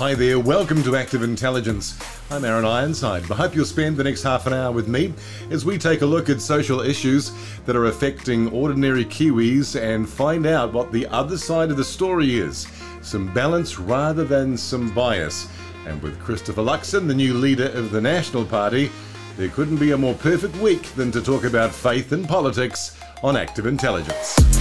Hi there, welcome to Active Intelligence. I'm Aaron Ironside. I hope you'll spend the next half an hour with me as we take a look at social issues that are affecting ordinary Kiwis and find out what the other side of the story is. Some balance rather than some bias. And with Christopher Luxon, the new leader of the National Party, there couldn't be a more perfect week than to talk about faith and politics on Active Intelligence.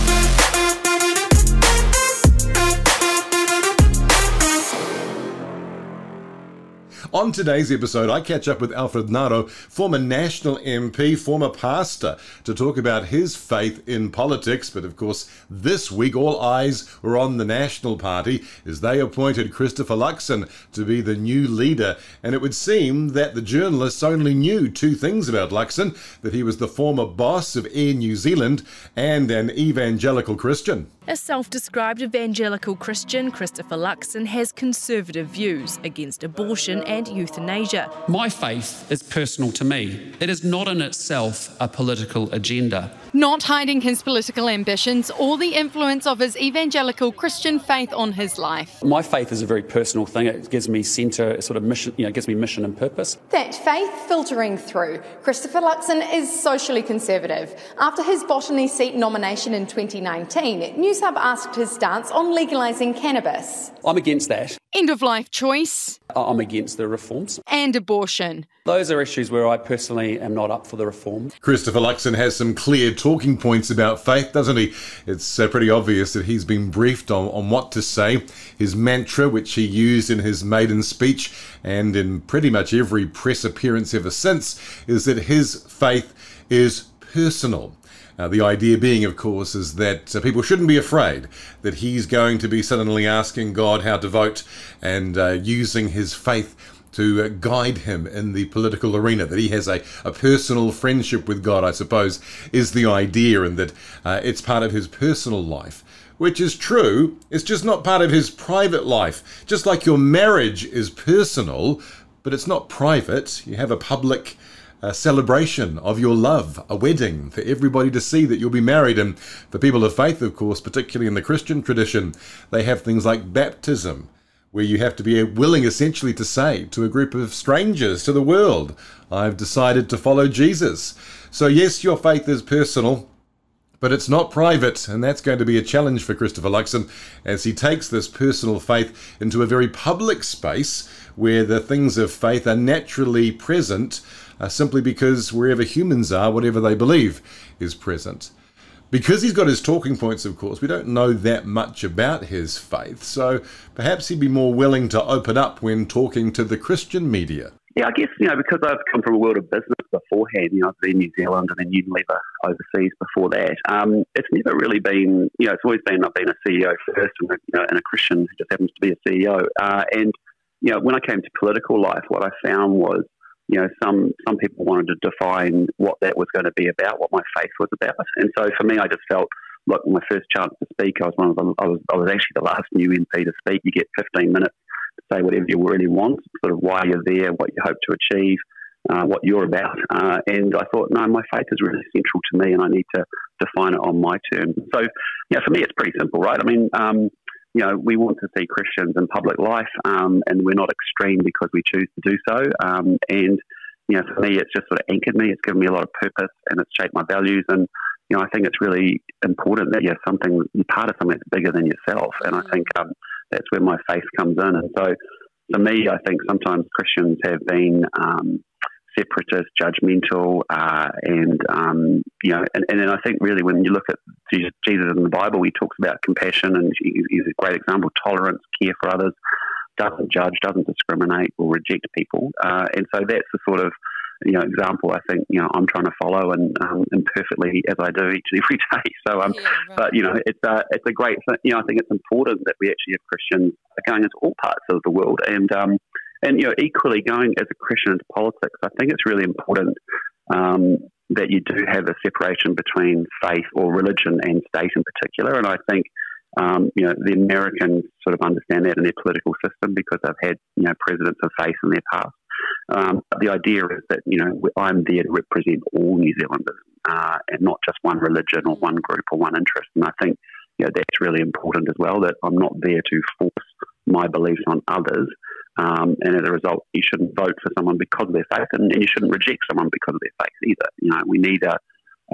On today's episode, I catch up with Alfred Ngaro, former national MP, former pastor, to talk about his faith in politics. But of course, this week all eyes were on the National Party as they appointed Christopher Luxon to be the new leader. And it would seem that the journalists only knew two things about Luxon that he was the former boss of Air New Zealand and an evangelical Christian. A self described evangelical Christian, Christopher Luxon has conservative views against abortion and euthanasia. My faith is personal to me. It is not in itself a political agenda. Not hiding his political ambitions or the influence of his evangelical Christian faith on his life. My faith is a very personal thing. It gives me centre, sort of mission, you know, gives me mission and purpose. That faith filtering through. Christopher Luxon is socially conservative. After his botany seat nomination in 2019, Newshub asked his stance on legalising cannabis. I'm against that. End of life choice. I'm against the reforms. And abortion. Those are issues where I personally am not up for the reform. Christopher Luxon has some clear talking points about faith, doesn't he? It's uh, pretty obvious that he's been briefed on, on what to say. His mantra, which he used in his maiden speech and in pretty much every press appearance ever since, is that his faith is personal. Uh, the idea being, of course, is that uh, people shouldn't be afraid that he's going to be suddenly asking God how to vote and uh, using his faith to uh, guide him in the political arena, that he has a, a personal friendship with God, I suppose, is the idea, and that uh, it's part of his personal life. Which is true, it's just not part of his private life. Just like your marriage is personal, but it's not private. You have a public a celebration of your love, a wedding for everybody to see that you'll be married. And for people of faith, of course, particularly in the Christian tradition, they have things like baptism, where you have to be willing essentially to say to a group of strangers, to the world, I've decided to follow Jesus. So, yes, your faith is personal. But it's not private, and that's going to be a challenge for Christopher Luxon as he takes this personal faith into a very public space where the things of faith are naturally present uh, simply because wherever humans are, whatever they believe is present. Because he's got his talking points, of course, we don't know that much about his faith, so perhaps he'd be more willing to open up when talking to the Christian media. Yeah, I guess, you know, because I've come from a world of business beforehand, you know, I've been in New Zealand and then Unilever overseas before that. Um, it's never really been, you know, it's always been I've been a CEO first and a, you know, and a Christian who just happens to be a CEO. Uh, and, you know, when I came to political life, what I found was you know, some some people wanted to define what that was going to be about, what my faith was about, and so for me, I just felt like my first chance to speak, I was one of them. I was I was actually the last new MP to speak. You get 15 minutes to say whatever you really want, sort of why you're there, what you hope to achieve, uh, what you're about. Uh, and I thought, no, my faith is really central to me, and I need to define it on my terms. So, yeah, for me, it's pretty simple, right? I mean, um, you know, we want to see Christians in public life, um, and we're not extreme because we choose to do so. Um, and you know, for me, it's just sort of anchored me. It's given me a lot of purpose, and it's shaped my values. And you know, I think it's really important that you're something, you're part of something that's bigger than yourself. And I think um, that's where my faith comes in. And so, for me, I think sometimes Christians have been um, separatist, judgmental, uh, and um, you know, and, and then I think really when you look at Jesus in the Bible, he talks about compassion, and he's a great example: tolerance, care for others, doesn't judge, doesn't discriminate, or reject people, uh, and so that's the sort of you know example I think you know I'm trying to follow and um, and perfectly as I do each and every day. So um, yeah, right. but you know it's a it's a great you know I think it's important that we actually have Christians going into all parts of the world and um, and you know, equally going as a Christian into politics, I think it's really important um, that you do have a separation between faith or religion and state in particular. And I think um, you know the Americans sort of understand that in their political system because they've had you know presidents of faith in their past. Um, the idea is that you know I'm there to represent all New Zealanders uh, and not just one religion or one group or one interest. And I think you know that's really important as well. That I'm not there to force my beliefs on others Um, and as a result, you shouldn't vote for someone because of their faith, and, and you shouldn't reject someone because of their faith either. You know, we need a,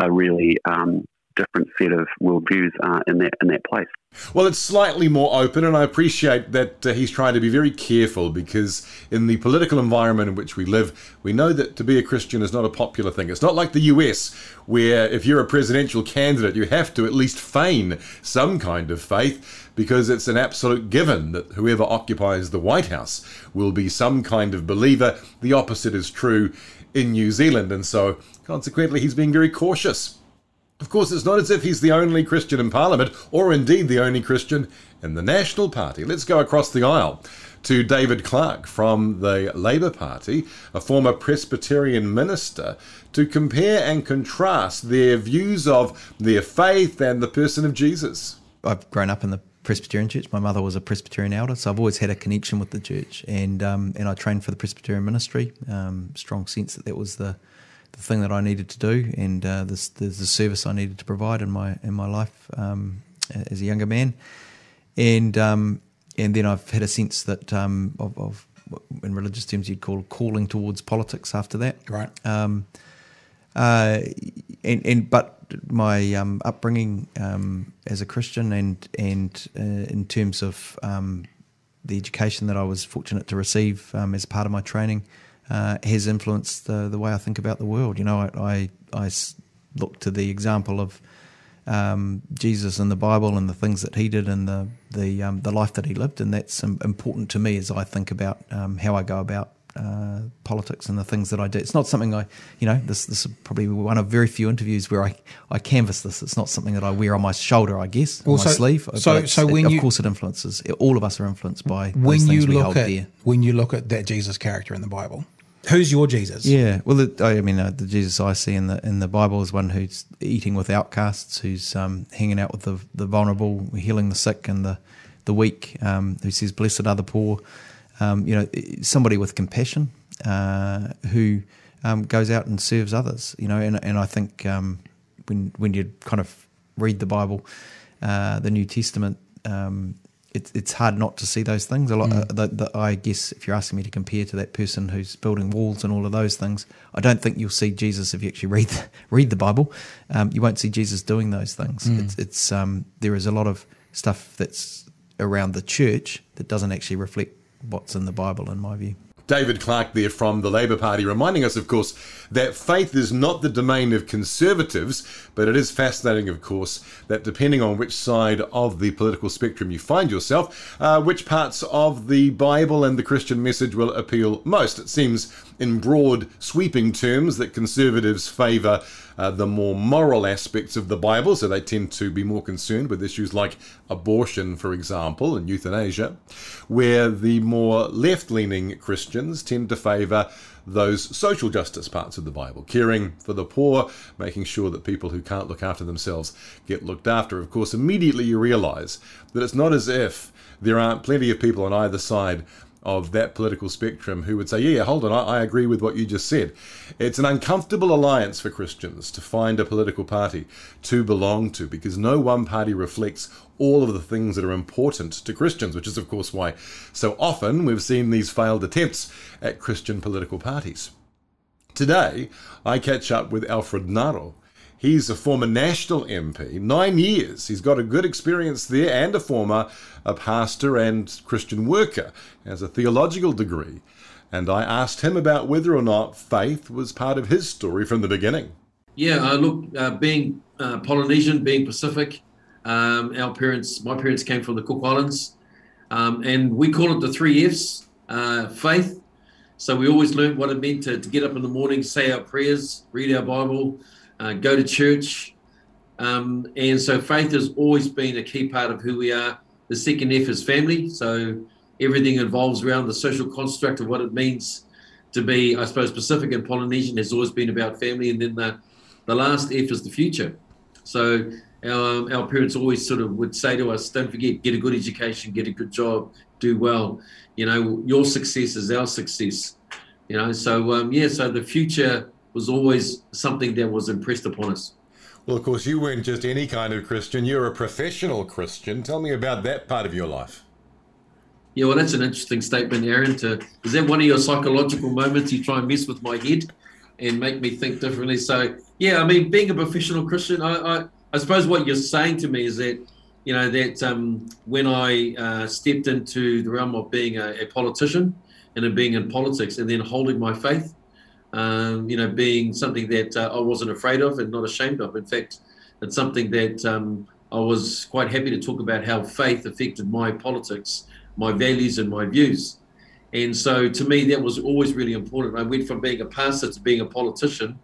a really um, different set of worldviews uh, in that in that place. Well, it's slightly more open, and I appreciate that uh, he's trying to be very careful because in the political environment in which we live, we know that to be a Christian is not a popular thing. It's not like the US, where if you're a presidential candidate, you have to at least feign some kind of faith because it's an absolute given that whoever occupies the White House will be some kind of believer. The opposite is true in New Zealand, and so consequently, he's being very cautious. Of course, it's not as if he's the only Christian in Parliament, or indeed the only Christian in the National Party. Let's go across the aisle to David Clark from the Labour Party, a former Presbyterian minister, to compare and contrast their views of their faith and the person of Jesus. I've grown up in the Presbyterian church. My mother was a Presbyterian elder, so I've always had a connection with the church, and um, and I trained for the Presbyterian ministry. Um, strong sense that that was the the thing that I needed to do and uh, the, the, the, service I needed to provide in my in my life um, as a younger man, and um, and then I've had a sense that um, of, of, in religious terms you'd call calling towards politics after that. Right. Um, uh, and and but my um, upbringing um, as a Christian and and uh, in terms of the education that I was fortunate to receive as part of my training uh, has influenced the, the way I think about the world. You know, I, I, I look to the example of um, Jesus in the Bible and the things that he did and the the um, the life that he lived, and that's important to me as I think about um, how I go about uh, politics and the things that I do. It's not something I, you know, this this is probably one of very few interviews where I, I canvass this. It's not something that I wear on my shoulder, I guess, well, on so, my sleeve. So, so when it, you, of course, it influences. All of us are influenced by when you look at dear. when you look at that Jesus character in the Bible. Who's your Jesus? Yeah, well, I mean, uh, the Jesus I see in the in the Bible is one who's eating with outcasts, who's um, hanging out with the the vulnerable, healing the sick and the the weak, um, who says, "Blessed are the poor." Um, you know, somebody with compassion uh, who um, goes out and serves others. You know, and and I think um, when when you kind of read the Bible, uh, the New Testament. Um, it's it's hard not to see those things. A lot. Mm. Uh, that, that I guess if you're asking me to compare to that person who's building walls and all of those things, I don't think you'll see Jesus if you actually read the, read the Bible. Um, you won't see Jesus doing those things. Mm. It's, it's um, there is a lot of stuff that's around the church that doesn't actually reflect what's in the Bible, in my view. David Clark there from the Labour Party, reminding us, of course, that faith is not the domain of conservatives, but it is fascinating, of course, that depending on which side of the political spectrum you find yourself, uh, which parts of the Bible and the Christian message will appeal most. It seems, in broad, sweeping terms, that conservatives favour uh, the more moral aspects of the Bible, so they tend to be more concerned with issues like abortion, for example, and euthanasia, where the more left leaning Christians tend to favour those social justice parts of the Bible, caring for the poor, making sure that people who can't look after themselves get looked after. Of course, immediately you realize that it's not as if there aren't plenty of people on either side of that political spectrum who would say, yeah, hold on, I, I, agree with what you just said. It's an uncomfortable alliance for Christians to find a political party to belong to because no one party reflects all of the things that are important to Christians, which is, of course, why so often we've seen these failed attempts at Christian political parties. Today, I catch up with Alfred Ngaro. He's a former national MP, nine years. He's got a good experience there and a former a pastor and Christian worker, has a theological degree. And I asked him about whether or not faith was part of his story from the beginning. Yeah, uh, look, uh, being uh, Polynesian, being Pacific, um, our parents, my parents came from the Cook Islands, um, and we call it the three F's uh, faith. So we always learned what it meant to, to, get up in the morning, say our prayers, read our Bible, uh, go to church. Um, and so faith has always been a key part of who we are. The second F is family. So everything involves around the social construct of what it means to be, I suppose, Pacific and Polynesian has always been about family. And then the, the last F is the future. So our, our parents always sort of would say to us, don't forget, get a good education, get a good job, do well. You know, your success is our success. You know, so um, yeah, so the future was always something that was impressed upon us. Well, of course, you weren't just any kind of Christian, you're a professional Christian. Tell me about that part of your life. Yeah, well, that's an interesting statement, Aaron. To, is that one of your psychological moments? You try and mess with my head and make me think differently. So, yeah, I mean, being a professional Christian, I, I, I suppose what you're saying to me is that, you know, that um, when I uh, stepped into the realm of being a, a, politician and of being in politics and then holding my faith, um, you know, being something that uh, I wasn't afraid of and not ashamed of. In fact, it's something that um, I was quite happy to talk about how faith affected my politics, my values, and my views. And so to me, that was always really important. I went from being a pastor to being a politician.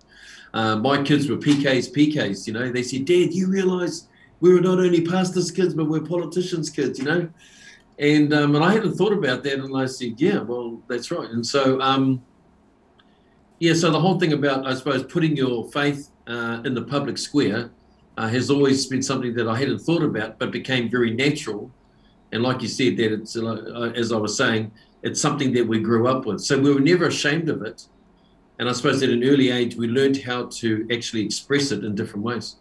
Uh, my kids were PKs, PKs, you know. They said, Dad, you realize we were not only pastors' kids, but we're politicians' kids, you know? And, um, and I hadn't thought about that. And I said, yeah, well, that's right. And so, um, yeah, so the whole thing about, I suppose, putting your faith uh, in the public square uh, has always been something that I hadn't thought about, but became very natural. And like you said, that it's uh, as I was saying, it's something that we grew up with. So we were never ashamed of it. And I suppose at an early age, we learned how to actually express it in different ways.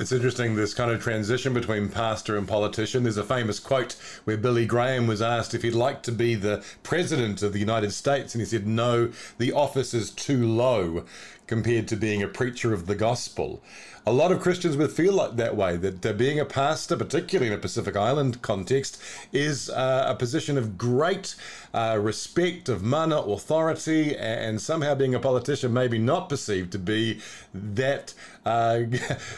It's interesting this kind of transition between pastor and politician. There's a famous quote where Billy Graham was asked if he'd like to be the president of the United States, and he said, No, the office is too low compared to being a preacher of the gospel a lot of Christians would feel like that way that uh, being a pastor, particularly in a Pacific Island context, is uh, a position of great uh, respect, of mana, authority, and somehow being a politician maybe not perceived to be that uh,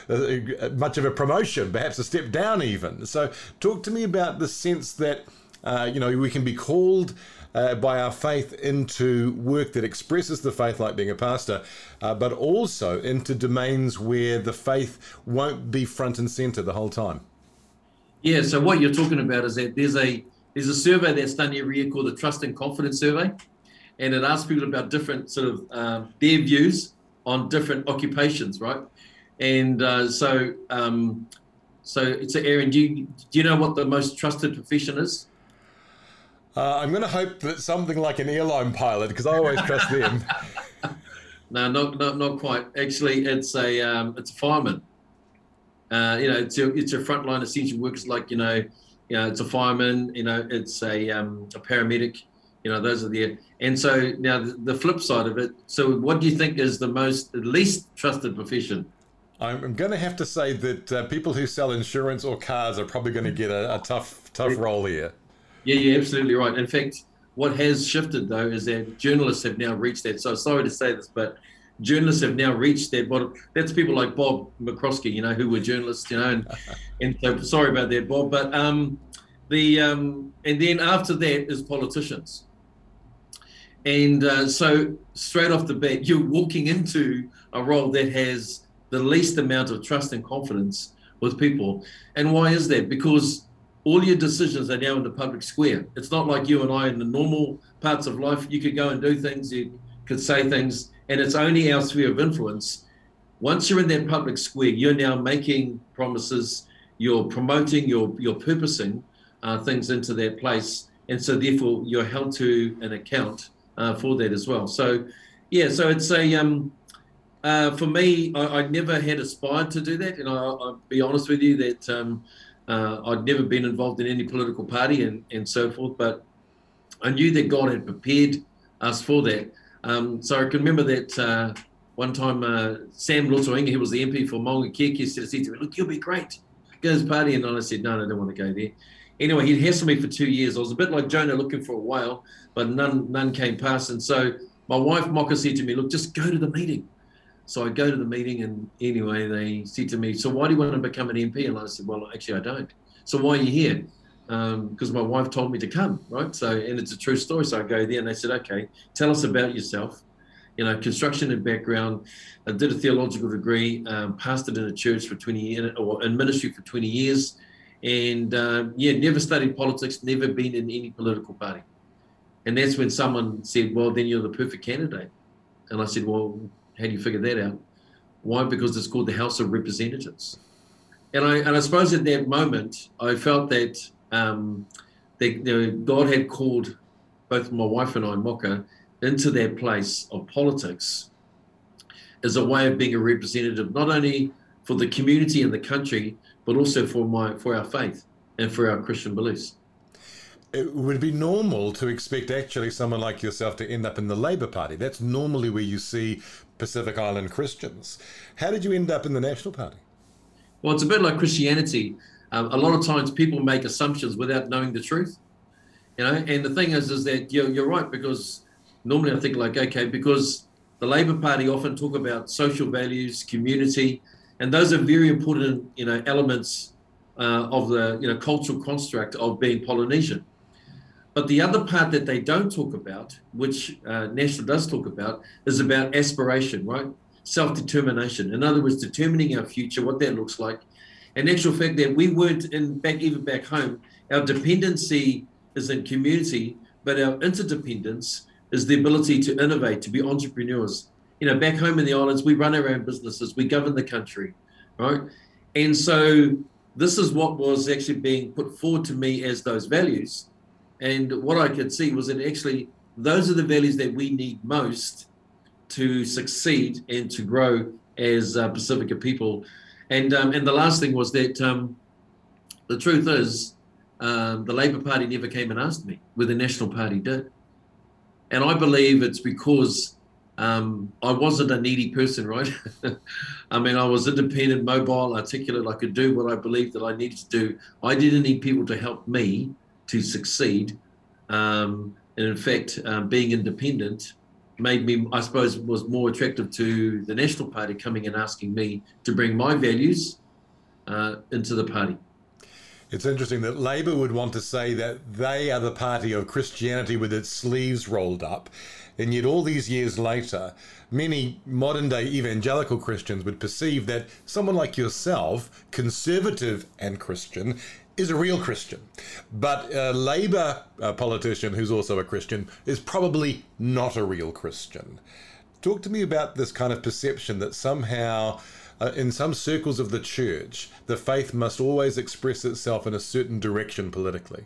much of a promotion, perhaps a step down even. So, talk to me about the sense that uh, you know we can be called uh, by our faith into work that expresses the faith, like being a pastor, uh, but also into domains where the faith won't be front and center the whole time. Yeah. So what you're talking about is that there's a there's a survey that's done every year called the Trust and Confidence Survey, and it asks people about different sort of uh, their views on different occupations, right? And uh, so, um, so, so Aaron, do you, do you know what the most trusted profession is? Uh, I'm going to hope that something like an airline pilot, because I always trust them. no, not, not not quite. Actually, it's a um, it's a fireman. Uh, you know, it's a it's a frontline essential workers like you know, you know, it's a fireman. You know, it's a um, a paramedic. You know, those are the and so now the, the flip side of it. So, what do you think is the most least trusted profession? I'm going to have to say that uh, people who sell insurance or cars are probably going to get a, a tough tough role here. Yeah, you're absolutely right. In fact, what has shifted though is that journalists have now reached that. So sorry to say this, but journalists have now reached that bottom. That's people like Bob McCoskrie, you know, who were journalists, you know, and, and so sorry about that, Bob. But um, the um, and then after that is politicians. And uh, so straight off the bat, you're walking into a role that has the least amount of trust and confidence with people. And why is that? Because all your decisions are now in the public square. It's not like you and I in the normal parts of life. You could go and do things, you could say things, and it's only our sphere of influence. Once you're in that public square, you're now making promises, you're promoting, you're, you're purposing uh, things into that place. And so, therefore, you're held to an account uh, for that as well. So, yeah, so it's a, um, uh, for me, I, I, never had aspired to do that. And I, will be honest with you that um, uh, I'd never been involved in any political party and, and so forth, but I knew that God had prepared us for that. Um, so I can remember that uh, one time uh, Sam Lotu-Iiga, he was the MP for Maungakiekie, said, to me, look, you'll be great. Go to this party. And I said, no, no, I don't want to go there. Anyway, he'd hassled me for two years. I was a bit like Jonah looking for a whale, but none none came past. And so my wife, Mocha, said to me, look, just go to the meeting. So I go to the meeting, and anyway, they said to me, "So why do you want to become an MP?" And I said, "Well, actually, I don't." So why are you here? Because um, my wife told me to come, right? So, and it's a true story. So I go there, and they said, "Okay, tell us about yourself." You know, construction and background. I did a theological degree, um, pastored in a church for 20 years, or in ministry for 20 years, and uh, yeah, never studied politics, never been in any political party. And that's when someone said, "Well, then you're the perfect candidate." And I said, "Well, how do you figure that out? Why? Because it's called the House of Representatives. And I and I suppose at that moment I felt that um, that you know, God had called both my wife and I, Mocha, into that place of politics as a way of being a representative, not only for the community and the country, but also for my for our faith and for our Christian beliefs. it would be normal to expect actually someone like yourself to end up in the Labour Party. That's normally where you see Pacific Island Christians. How did you end up in the National Party? Well, it's a bit like Christianity. Um, a lot of times people make assumptions without knowing the truth. You know, and the thing is, is that you're, you're right because normally I think like, okay, because the Labour Party often talk about social values, community, and those are very important, you know, elements uh, of the you know cultural construct of being Polynesian. But the other part that they don't talk about, which uh, National does talk about, is about aspiration, right? Self determination. In other words, determining our future, what that looks like. And actual fact that we weren't in back even back home, our dependency is in community, but our interdependence is the ability to innovate, to be entrepreneurs. You know, back home in the islands, we run our own businesses, we govern the country, right? And so this is what was actually being put forward to me as those values. And what I could see was that actually those are the values that we need most to succeed and to grow as uh, Pacifica people. And um, and the last thing was that um, the truth is um, the Labor Party never came and asked me, where the National Party did. And I believe it's because um, I wasn't a needy person, right? I mean, I was independent, mobile, articulate. I could do what I believed that I needed to do. I didn't need people to help me to succeed. Um, and in fact, um, being independent made me, I suppose, was more attractive to the National Party coming and asking me to bring my values uh, into the party. It's interesting that Labour would want to say that they are the party of Christianity with its sleeves rolled up. And yet, all these years later, many modern day evangelical Christians would perceive that someone like yourself, conservative and Christian, is a real Christian. But a Labour uh, politician who's also a Christian is probably not a real Christian. Talk to me about this kind of perception that somehow uh, in some circles of the church, the faith must always express itself in a certain direction politically.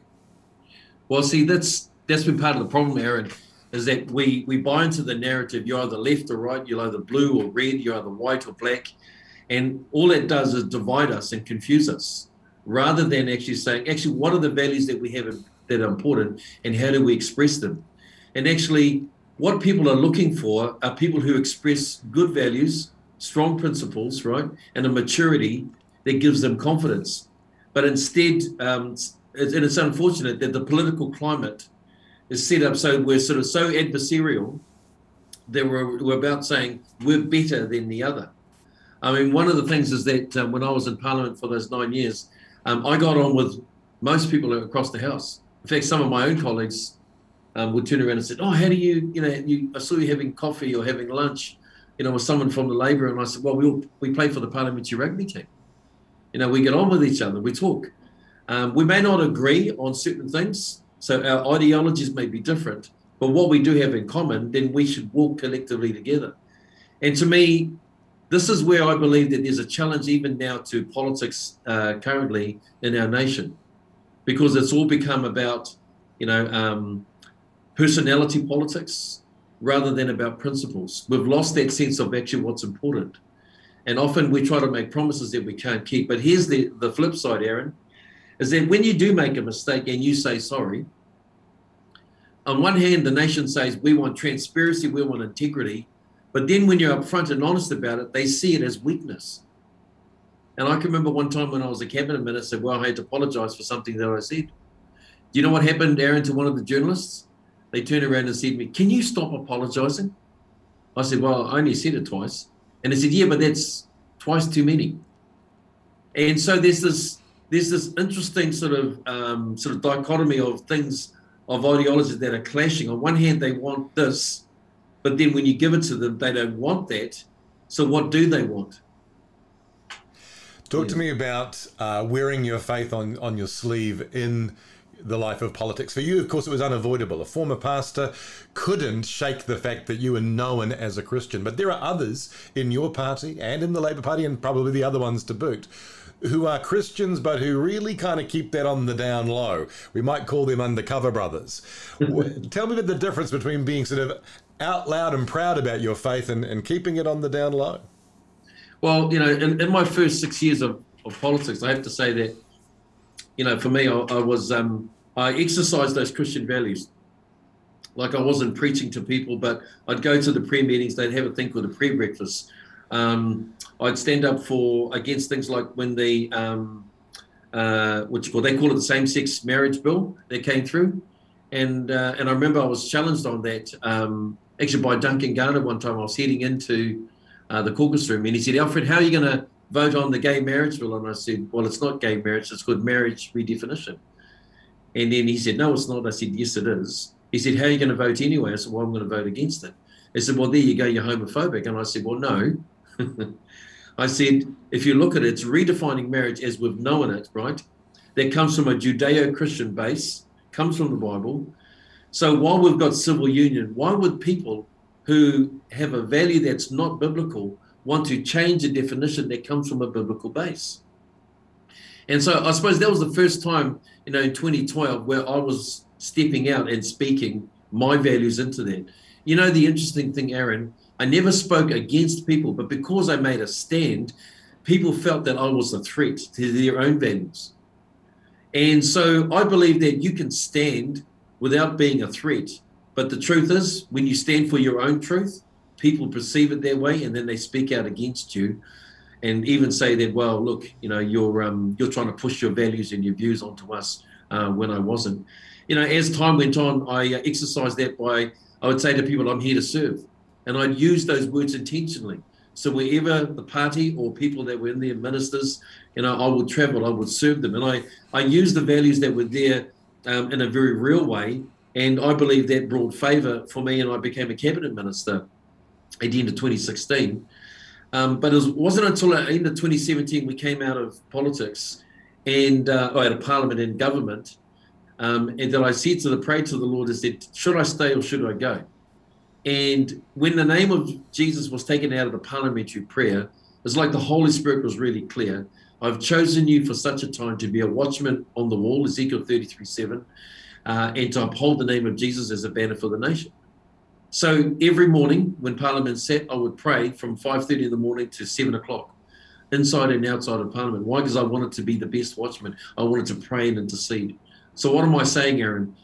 Well, see, that's that's been part of the problem, Aaron, is that we we buy into the narrative. You're either left or right. You're either blue or red. You're either white or black, and all that does is divide us and confuse us, rather than actually saying, actually, what are the values that we have that are important, and how do we express them? And actually, what people are looking for are people who express good values strong principles, right, and a maturity that gives them confidence. But instead, um, and it's unfortunate that the political climate is set up so we're sort of so adversarial that we're, we're about saying we're better than the other. I mean, one of the things is that um, when I was in Parliament for those nine years, um, I got on with most people across the House. In fact, some of my own colleagues um, would turn around and say, "Oh, how do you, you know, you, I saw you having coffee or having lunch you know, with someone from the Labor, and I said, well, we all, we play for the parliamentary rugby team. You know, we get on with each other, we talk. Um, we may not agree on certain things, so our ideologies may be different, but what we do have in common, then we should walk collectively together. And to me, this is where I believe that there's a challenge even now to politics uh, currently in our nation, because it's all become about, you know, um, personality politics, rather than about principles. We've lost that sense of actually what's important. And often we try to make promises that we can't keep. But here's the, the flip side, Aaron, is that when you do make a mistake and you say sorry, on one hand, the nation says we want transparency, we want integrity. But then when you're upfront and honest about it, they see it as weakness. And I can remember one time when I was a cabinet minister, well, I had to apologize for something that I said. Do you know what happened, Aaron, to one of the journalists? they turned around and said to me, Can you stop apologizing? I said, Well, I only said it twice. And they said, Yeah, but that's twice too many. And so there's this there's this interesting sort of um, sort of dichotomy of things of ideologies that are clashing. On one hand, they want this, but then when you give it to them, they don't want that. So what do they want? Talk yeah. to me about uh, wearing your faith on, on your sleeve in the life of politics. For you, of course, it was unavoidable. A former pastor couldn't shake the fact that you were known as a Christian. But there are others in your party and in the Labour Party, and probably the other ones to boot, who are Christians but who really kind of keep that on the down low. We might call them undercover brothers. Tell me about the difference between being sort of out loud and proud about your faith and, and keeping it on the down low. Well, you know, in, in my first six years of, of politics, I have to say that you know, for me, I, I was um, I exercised those Christian values. Like I wasn't preaching to people, but I'd go to the prayer meetings. They'd have a thing called a prayer breakfast. Um, I'd stand up for against things like when the um, uh, which call they call it the same-sex marriage bill that came through, and uh, and I remember I was challenged on that um, actually by Duncan Garner one time. I was heading into uh, the caucus room, and he said, "Alfred, how are you going to vote on the gay marriage bill?" And I said, "Well, it's not gay marriage; it's called marriage redefinition." And then he said, "No, it's not." I said, "Yes, it is." He said, "How are you going to vote anyway?" I said, "Well, I'm going to vote against it." He said, "Well, there you go, you're homophobic." And I said, "Well, no." I said, if you look at it, it's redefining marriage as we've known it, right? That comes from a Judeo Christian base, comes from the Bible. So while we've got civil union, why would people who have a value that's not biblical want to change a definition that comes from a biblical base? And so I suppose that was the first time, you know, in 2012 where I was stepping out and speaking my values into that. You know, the interesting thing, Aaron, I never spoke against people, but because I made a stand, people felt that I was a threat to their own values. And so I believe that you can stand without being a threat. But the truth is, when you stand for your own truth, people perceive it their way and then they speak out against you and even say that, well, look, you know, you're um, you're trying to push your values and your views onto us uh, when I wasn't. You know, as time went on, I uh, exercised that by I would say to people, I'm here to serve. And I'd use those words intentionally. So wherever the party or people that were in there, ministers, you know, I would travel, I would serve them. And I, I used the values that were there um, in a very real way. And I believe that brought favour for me, and I became a cabinet minister at the end of 2016. Um, but it was, wasn't until the end of 2017 we came out of politics and uh, out of parliament and government, um, and that I said to the pray to the Lord, I said, should I stay or should I go? And when the name of Jesus was taken out of the parliamentary prayer, it's like the Holy Spirit was really clear. I've chosen you for such a time to be a watchman on the wall, Ezekiel 33 7, uh, and to uphold the name of Jesus as a banner for the nation. So every morning when Parliament sat, I would pray from 5.30 in the morning to 7 o'clock, inside and outside of Parliament. Why? Because I wanted to be the best watchman. I wanted to pray and intercede. So what am I saying, Aaron?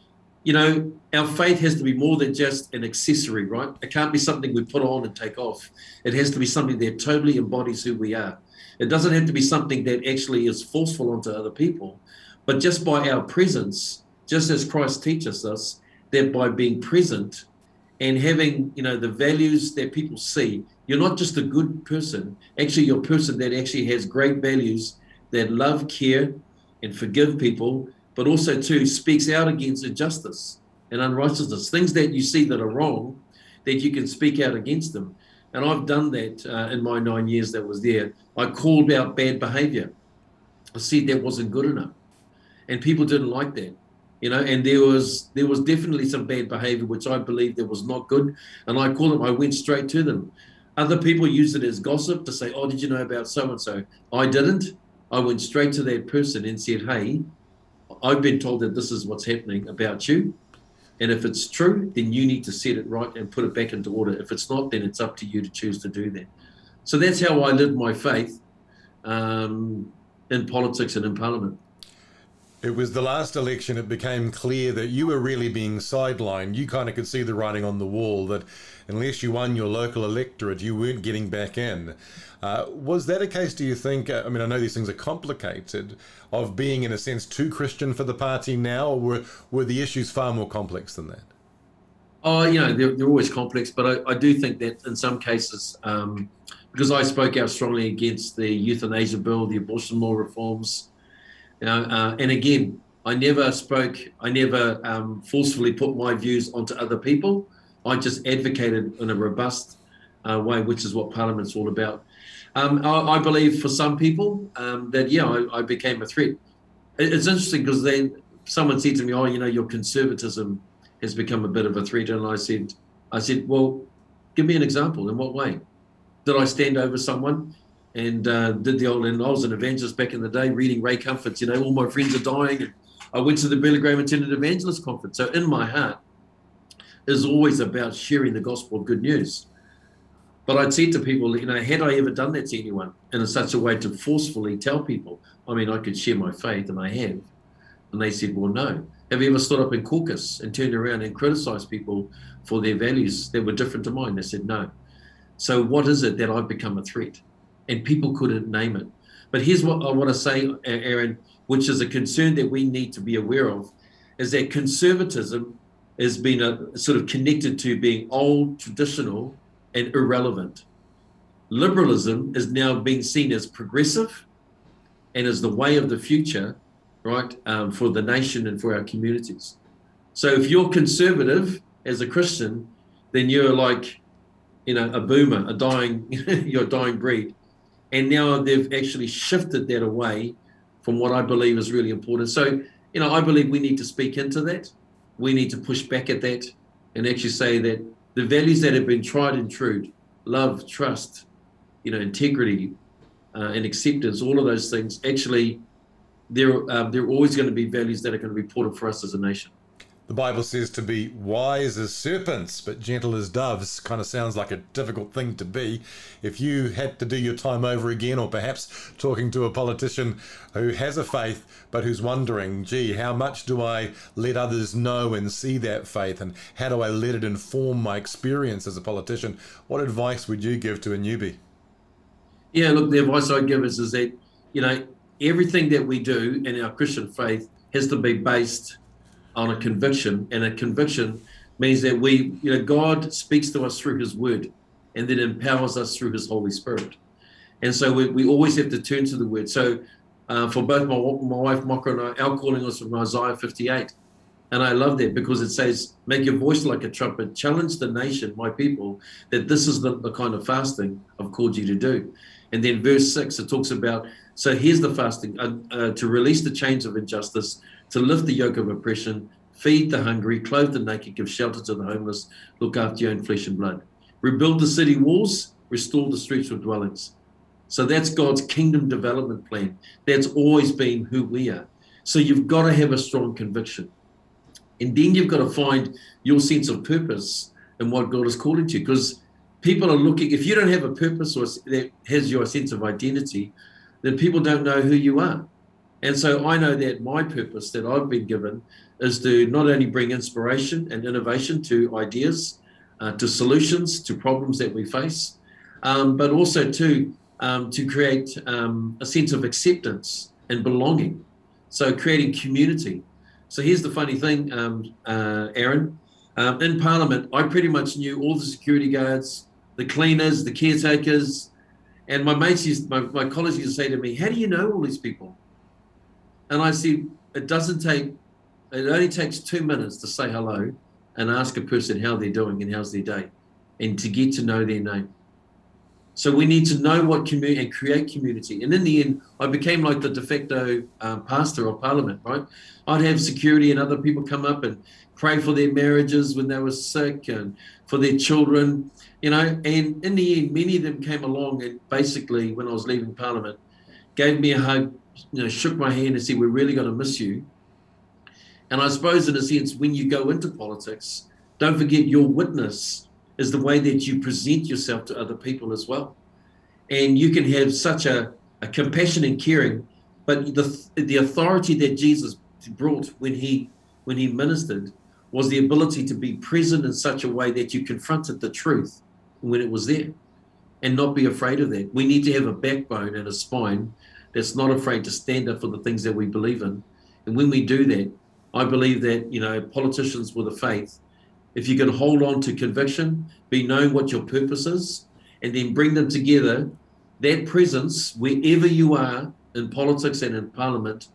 you know, our faith has to be more than just an accessory, right? It can't be something we put on and take off. It has to be something that totally embodies who we are. It doesn't have to be something that actually is forceful onto other people, but just by our presence, just as Christ teaches us, that by being present and having, you know, the values that people see, you're not just a good person. Actually, you're a person that actually has great values that love, care, and forgive people but also too speaks out against injustice and unrighteousness, things that you see that are wrong, that you can speak out against them. And I've done that uh, in my nine years that was there. I called out bad behavior. I said that wasn't good enough, and people didn't like that. You know, and there was there was definitely some bad behavior which I believed that was not good, and I called them. I went straight to them. Other people use it as gossip to say, "Oh, did you know about so and so?" I didn't. I went straight to that person and said, "Hey, I've been told that this is what's happening about you. And if it's true, then you need to set it right and put it back into order. If it's not, then it's up to you to choose to do that. So that's how I lived my faith um, in politics and in parliament. It was the last election, it became clear that you were really being sidelined. You kind of could see the writing on the wall that unless you won your local electorate, you weren't getting back in. Uh, was that a case, do you think? Uh, I mean, I know these things are complicated, of being, in a sense, too Christian for the party now, or were, were the issues far more complex than that? Oh, you know, they're, they're always complex, but I, I, do think that in some cases, um, because I spoke out strongly against the euthanasia bill, the abortion law reforms, you know, uh, and again, I never spoke, I never um, forcefully put my views onto other people. I just advocated in a robust uh, way, which is what Parliament's all about. Um, I, I, believe for some people um, that, yeah, I, I, became a threat. It, it's interesting because then someone said to me, oh, you know, your conservatism has become a bit of a threat. And I said, I said, well, give me an example. In what way? Did I stand over someone? And uh, did the old. And I was an evangelist back in the day, reading Ray Comfort's. You know, all my friends are dying. And I went to the Billy Graham Attended Evangelist Conference. So in my heart is always about sharing the gospel of good news. But I'd said to people, you know, had I ever done that to anyone in such a way to forcefully tell people, I mean, I could share my faith, and I have. And they said, well, no. have you ever stood up in caucus and turned around and criticized people for their values that were different to mine? They said no. So what is it that I've become a threat? And people couldn't name it. But here's what I want to say, Aaron, which is a concern that we need to be aware of, is that conservatism has been a, sort of connected to being old, traditional, and irrelevant. Liberalism is now being seen as progressive and as the way of the future, right, um, for the nation and for our communities. So if you're conservative as a Christian, then you're like, you know, a boomer, a dying, you're a dying breed. And now they've actually shifted that away from what I believe is really important. So, you know, I believe we need to speak into that. We need to push back at that and actually say that the values that have been tried and true, love, trust, you know, integrity, uh, and acceptance, all of those things, actually, there uh, there are always going to be values that are going to be important for us as a nation. The Bible says to be wise as serpents, but gentle as doves. Kind of sounds like a difficult thing to be. If you had to do your time over again, or perhaps talking to a politician who has a faith, but who's wondering, gee, how much do I let others know and see that faith? And how do I let it inform my experience as a politician? What advice would you give to a newbie? Yeah, look, the advice I'd give is, is that, you know, everything that we do in our Christian faith has to be based on a conviction. And a conviction means that we, you know, God speaks to us through his word and then empowers us through his Holy Spirit. And so we, we always have to turn to the word. So uh, for both my, my wife, Maka, and I, our calling was from Isaiah 58. And I love that because it says, make your voice like a trumpet, challenge the nation, my people, that this is the, the kind of fasting I've called you to do. And then verse six, it talks about so here's the fasting uh, uh, to release the chains of injustice, to lift the yoke of oppression, feed the hungry, clothe the naked, give shelter to the homeless, look after your own flesh and blood, rebuild the city walls, restore the streets with dwellings. So that's God's kingdom development plan. That's always been who we are. So you've got to have a strong conviction. And then you've got to find your sense of purpose and what God is calling to you. Because people are looking, if you don't have a purpose or that has your sense of identity, then people don't know who you are. And so I know that my purpose that I've been given is to not only bring inspiration and innovation to ideas, uh, to solutions, to problems that we face, um, but also to um, to create um, a sense of acceptance and belonging. So creating community. So here's the funny thing, um, uh, Aaron. Um, in Parliament, I pretty much knew all the security guards, the cleaners, the caretakers. And my mates used, my, my colleagues used to say to me, How do you know all these people? And I said, It doesn't take, it only takes two minutes to say hello and ask a person how they're doing and how's their day and to get to know their name. So we need to know what community and create community. And in the end, I became like the de facto um, pastor of parliament, right? I'd have security and other people come up and pray for their marriages when they were sick and for their children you know, and in the end, many of them came along and basically, when I was leaving Parliament, gave me a hug, you know, shook my hand and said, "We're really going to miss you." And I suppose, in a sense, when you go into politics, don't forget your witness is the way that you present yourself to other people as well. And you can have such a, a compassion and caring, but the the authority that Jesus brought when he when he ministered was the ability to be present in such a way that you confronted the truth when it was there and not be afraid of that. We need to have a backbone and a spine that's not afraid to stand up for the things that we believe in. And when we do that, I believe that, you know, politicians with a faith, if you can hold on to conviction, be known what your purpose is, and then bring them together, that presence, wherever you are in politics and in parliament,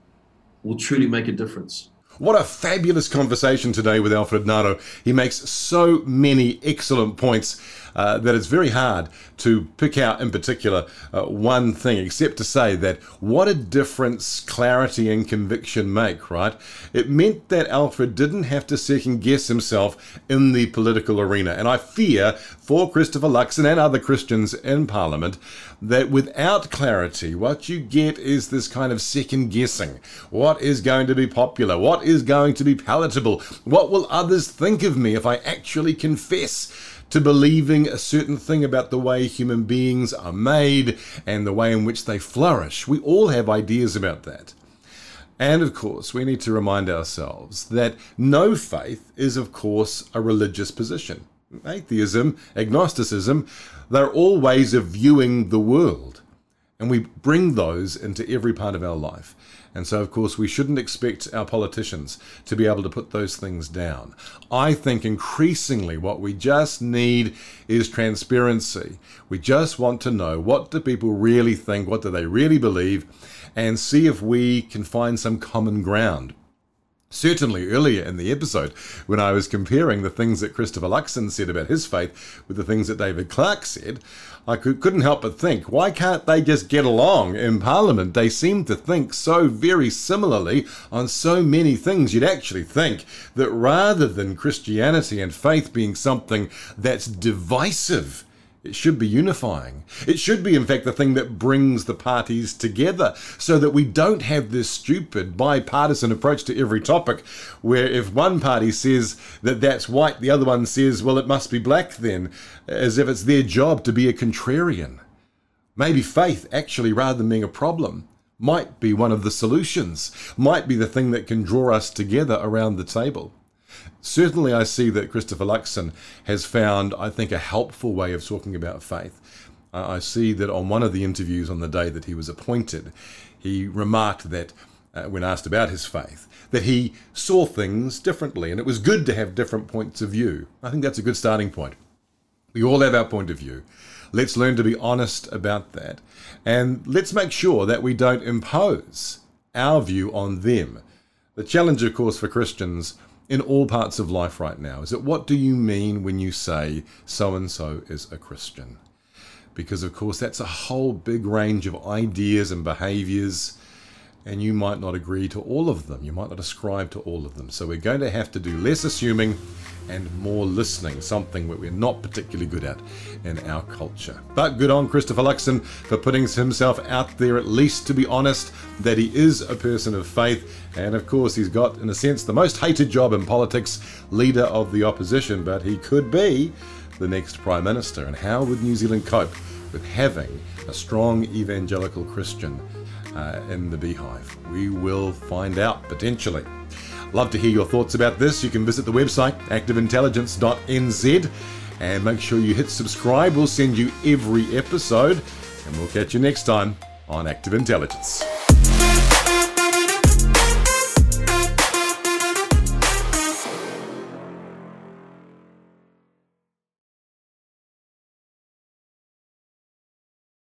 will truly make a difference. What a fabulous conversation today with Alfred Ngaro. He makes so many excellent points uh, that it's very hard to pick out in particular uh, one thing, except to say that what a difference clarity and conviction make, right? It meant that Alfred didn't have to second guess himself in the political arena. And I fear for Christopher Luxon and other Christians in Parliament that without clarity, what you get is this kind of second guessing. What is going to be popular? What is going to be palatable? What will others think of me if I actually confess? to believing a certain thing about the way human beings are made and the way in which they flourish. We all have ideas about that. And of course, we need to remind ourselves that no faith is, of course, a religious position. Atheism, agnosticism, they're all ways of viewing the world. And we bring those into every part of our life. And so, of course, we shouldn't expect our politicians to be able to put those things down. I think increasingly what we just need is transparency. We just want to know what do people really think, what do they really believe, and see if we can find some common ground. Certainly, earlier in the episode, when I was comparing the things that Christopher Luxon said about his faith with the things that David Clark said, I could, couldn't help but think, why can't they just get along in Parliament? They seem to think so very similarly on so many things. You'd actually think that rather than Christianity and faith being something that's divisive, it should be unifying. It should be, in fact, the thing that brings the parties together so that we don't have this stupid bipartisan approach to every topic where if one party says that that's white, the other one says, well, it must be black then, as if it's their job to be a contrarian. Maybe faith, actually, rather than being a problem, might be one of the solutions, might be the thing that can draw us together around the table. Certainly, I see that Christopher Luxon has found, I think, a helpful way of talking about faith. I see that on one of the interviews on the day that he was appointed, he remarked that uh, when asked about his faith, that he saw things differently, and it was good to have different points of view. I think that's a good starting point. We all have our point of view. Let's learn to be honest about that. And let's make sure that we don't impose our view on them. The challenge, of course, for Christians in all parts of life right now is that what do you mean when you say so and so is a Christian? Because, of course, that's a whole big range of ideas and behaviors, and you might not agree to all of them. You might not ascribe to all of them. So, we're going to have to do less assuming and more listening, something that we're not particularly good at in our culture. But good on Christopher Luxon for putting himself out there, at least to be honest, that he is a person of faith. And of course, he's got, in a sense, the most hated job in politics, leader of the opposition, but he could be the next Prime Minister. And how would New Zealand cope with having a strong evangelical Christian uh, in the beehive? We will find out potentially. Love to hear your thoughts about this. You can visit the website activeintelligence.nz and make sure you hit subscribe. We'll send you every episode, and we'll catch you next time on Active Intelligence.